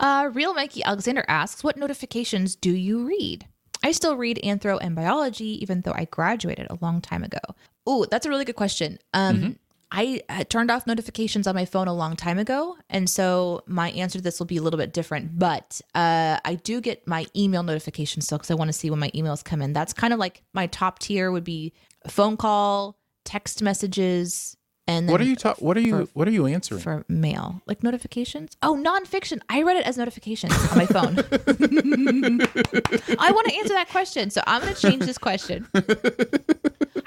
Uh, Real Mikey Alexander asks, "What notifications do you read?" I still read Anthro and Biology, even though I graduated a long time ago. Oh, that's a really good question. Um, I had turned off notifications on my phone a long time ago, and so my answer to this will be a little bit different. But uh, I do get my email notifications still because I want to see when my emails come in. That's kind of like my top tier would be phone call, text messages, and What are you ta- what are you for- what are you answering? for mail, like notifications. Oh, nonfiction. I read it as notifications on my phone. I want to answer that question, so I'm going to change this question.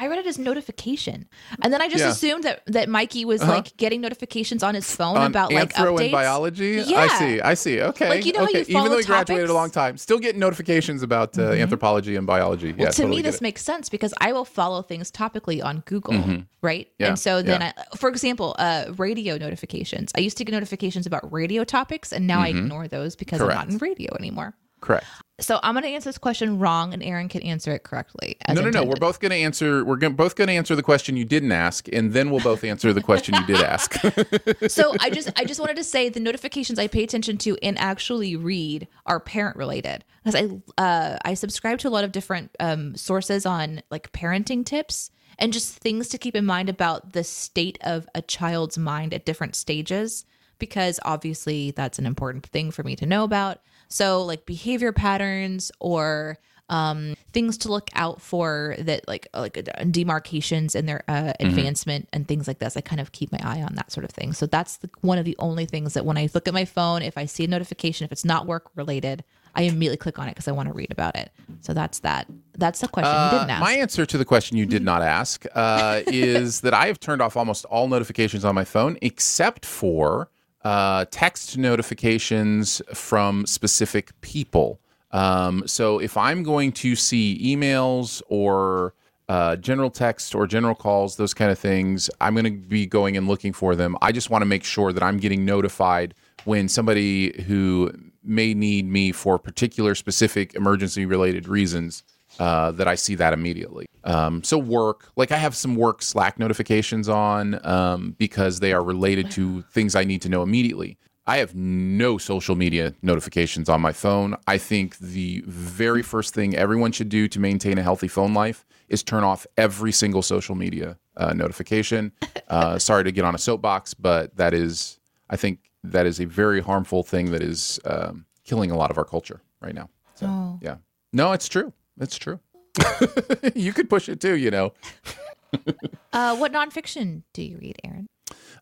I read it as notification, and then I just Yeah. Uh-huh. assumed that that Mikey was like getting notifications on his phone On about like updates. and biology. I see. I see. Okay. Like, you know how okay. you Even though he graduated a? Mm-hmm. long time, still getting notifications about uh, anthropology and biology. Well, yeah, to totally me, this it. makes sense because I will follow things topically on Google, right? Yeah, And so then, yeah. I, for example, uh, radio notifications. I used to get notifications about radio topics, and now I ignore those because I'm not Mm-hmm. In radio anymore. Correct. So I'm going to answer this question wrong, and Aaron can answer it correctly. No, no, no. We're both going to answer. We're both going to answer the question you didn't ask, and then we'll both answer the question you did ask. so I just I just wanted to say the notifications I pay attention to and actually read are parent related because I uh, I subscribe to a lot of different um, sources on like parenting tips and just things to keep in mind about the state of a child's mind at different stages because obviously that's an important thing for me to know about. So like behavior patterns or um, things to look out for that like like uh, demarcations in their uh, advancement and things like this. I kind of keep my eye on that sort of thing. So that's the, one of the only things that when I look at my phone, if I see a notification, if it's not work related, I immediately click on it because I want to read about it. So that's that. That's the question you didn't Uh, ask. My answer to the question you did not ask uh, is that I have turned off almost all notifications on my phone except for uh, text notifications from specific people. Um, so if I'm going to see emails or uh, general text or general calls, those kind of things, I'm going to be going and looking for them. I just want to make sure that I'm getting notified when somebody who may need me for particular specific emergency related reasons uh, that I see that immediately. Um, so work, like I have some work Slack notifications on um, because they are related to things I need to know immediately. I have no social media notifications on my phone. I think the very first thing everyone should do to maintain a healthy phone life is turn off every single social media uh, notification. Uh, sorry to get on a soapbox, but that is, I think, that is a very harmful thing that is um, killing a lot of our culture right now. So, Oh. yeah. No, it's true. It's true. you could push it too, you know. Uh, what nonfiction do you read, Aaron?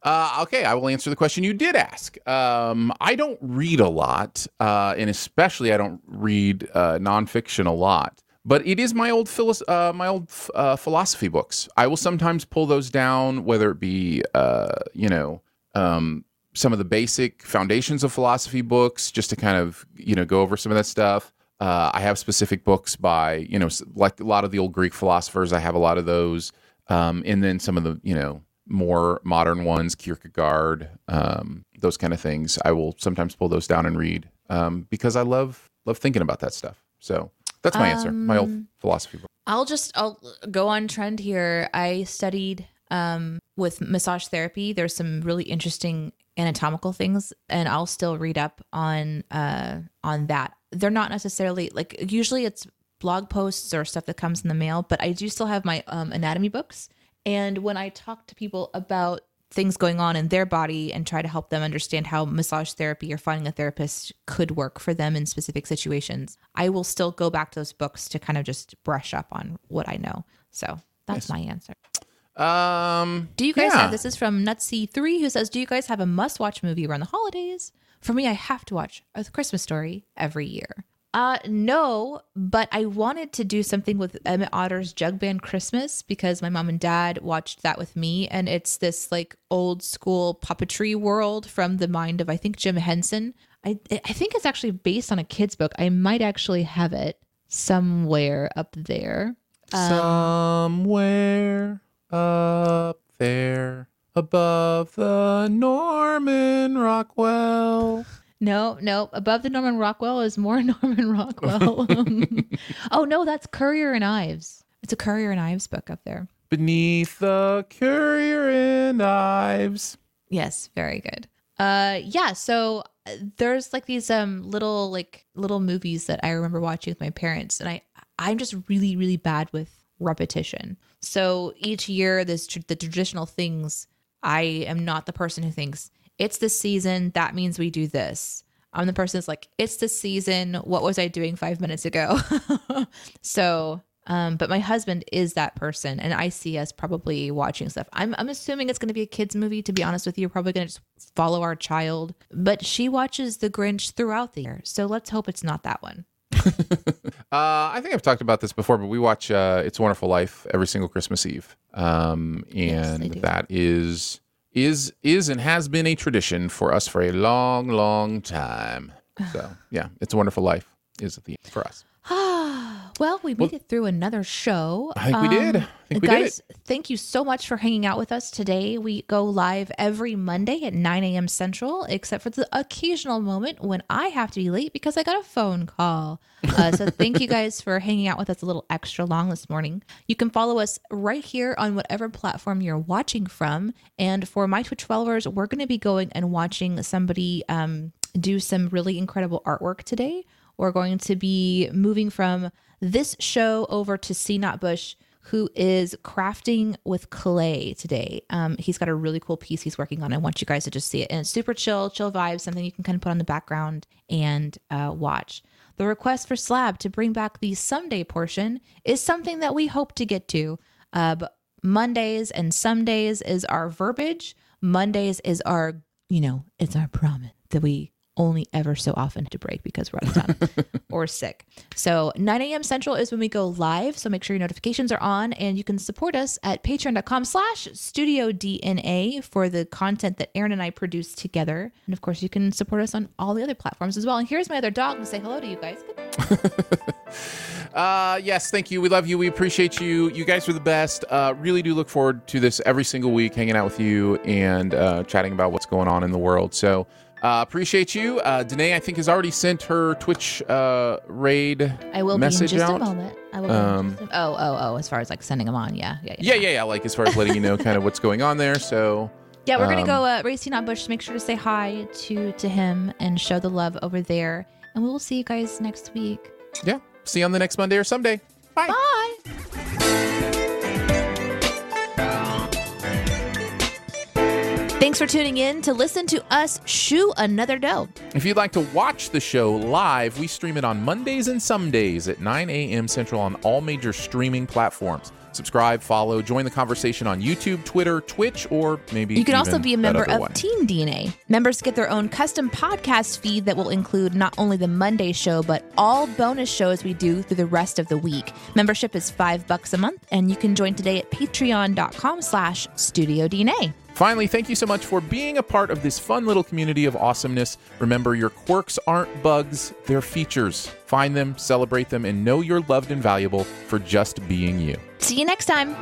Uh, okay, I will answer the question you did ask. Um, I don't read a lot, uh, and especially I don't read uh, nonfiction a lot. But it is my old philos- uh, my old uh, philosophy books. I will sometimes pull those down, whether it be uh, you know um, some of the basic foundations of philosophy books, just to kind of you know go over some of that stuff. Uh, I have specific books by you know like a lot of the old Greek philosophers. I have a lot of those, um, and then some of the you know more modern ones, Kierkegaard, um, those kind of things. I will sometimes pull those down and read um, because I love love thinking about that stuff. So that's my answer. My old philosophy book. I'll just I'll go on trend here. I studied um, with massage therapy. There's some really interesting anatomical things, and I'll still read up on uh, on that. They're not necessarily like usually it's blog posts or stuff that comes in the mail, but I do still have my um, anatomy books. And when I talk to people about things going on in their body and try to help them understand how massage therapy or finding a therapist could work for them in specific situations, I will still go back to those books to kind of just brush up on what I know. So that's my answer. Um, Do you guys yeah. have this is from Nutsy3 who says, Do you guys have a must watch movie around the holidays? For me, I have to watch A Christmas Story every year. Uh no, but I wanted to do something with Emmett Otter's Jug Band Christmas because my mom and dad watched that with me and it's this like old school puppetry world from the mind of I think Jim Henson. I I think it's actually based on a kid's book. I might actually have it somewhere up there. somewhere up there above the Norman Rockwell. No, no. Above the Norman Rockwell is more Norman Rockwell. oh no, that's Currier and Ives. It's a Currier and Ives book up there. Beneath the Currier and Ives. Yes, very good. Uh yeah, so uh, there's like these um little like little movies that I remember watching with my parents and I I'm just really really bad with repetition. So each year this tr- the traditional things I am not the person who thinks it's the season that means we do this. I'm the person that's like it's the season what was I doing 5 minutes ago? so um, but my husband is that person, and I see us probably watching stuff. I'm, I'm assuming it's going to be a kids movie. To be honest with you, We're probably going to just follow our child. But she watches The Grinch throughout the year, so let's hope it's not that one. Uh, I think I've talked about this before, but we watch uh, "It's a Wonderful Life" every single Christmas Eve, um, and do. that is is is and has been a tradition for us for a long, long time. So yeah, "It's a Wonderful Life" is the theme for us. well, we made it through another show. I think we did. I think we did guys, thank you so much for hanging out with us today. We go live every Monday at 9 a.m. Central, except for the occasional moment when I have to be late because I got a phone call. Uh, so thank you guys for hanging out with us a little extra long this morning. You can follow us right here on whatever platform you're watching from. And for my Twitch followers, we're going to be going and watching somebody um, do some really incredible artwork today. We're going to be moving from this show over to C Not Bush, who is crafting with clay today. Um, he's got a really cool piece he's working on. I want you guys to just see it. And it's super chill, chill vibes, something you can kind of put on the background and uh, watch. The request for Slab to bring back the someday portion is something that we hope to get to. Uh, but Mondays and some days is our verbiage. Mondays is our, you know, it's our promise that we only ever so often to break because we're out of time or sick. So 9 a.m. Central is when we go live. So make sure your notifications are on and you can support us at patreon.com slash studio DNA for the content that Aaron and I produce together. And of course, you can support us on all the other platforms as well. And here's my other dog to say hello to you guys. Uh, yes, thank you. We love you. We appreciate you. You guys are the best. Uh, really do look forward to this every single week, hanging out with you and uh, chatting about what's going on in the world. So uh, appreciate you. Uh, Danae, I think, has already sent her Twitch uh, raid I will message be in just out. a moment. I will be Um, in just a, oh, oh, oh, as far as like sending them on. Yeah. Yeah. Yeah, yeah, yeah. Like as far as letting you know kind of what's going on there. So Yeah, we're gonna Um, go uh, Racy Not Bush. Make sure to say hi to to him and show the love over there. And we will see you guys next week. yeah, see you on the next Monday or someday. Bye. Bye. Thanks for tuning in to listen to us shoe another dough. If you'd like to watch the show live, we stream it on Mondays and some days at 9 a.m. Central on all major streaming platforms. Subscribe, follow, join the conversation on YouTube, Twitter, Twitch, or maybe You can also be a member of one. Team DNA. Members get their own custom podcast feed that will include not only the Monday show, but all bonus shows we do through the rest of the week. Membership is five bucks a month, and you can join today at patreon.com slash studio DNA. Finally, thank you so much for being a part of this fun little community of awesomeness. Remember, your quirks aren't bugs, they're features. Find them, celebrate them, and know you're loved and valuable for just being you. See you next time.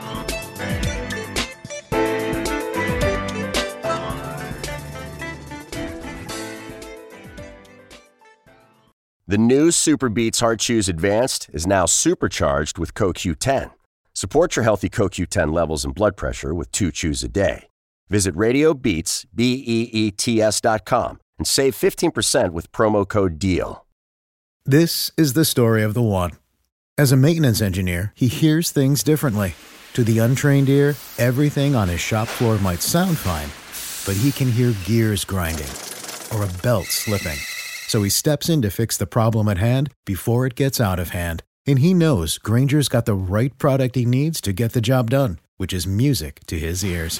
The new SuperBeets Heart Chews Advanced is now supercharged with CoQ10. Support your healthy CoQ10 levels and blood pressure with two chews a day. Visit Radio Beets, B E E T S dot com and save 15% with promo code DEAL. This is the story of the one. As a maintenance engineer, he hears things differently. To the untrained ear, everything on his shop floor might sound fine, but he can hear gears grinding or a belt slipping. So he steps in to fix the problem at hand before it gets out of hand. And he knows Grainger's got the right product he needs to get the job done, which is music to his ears.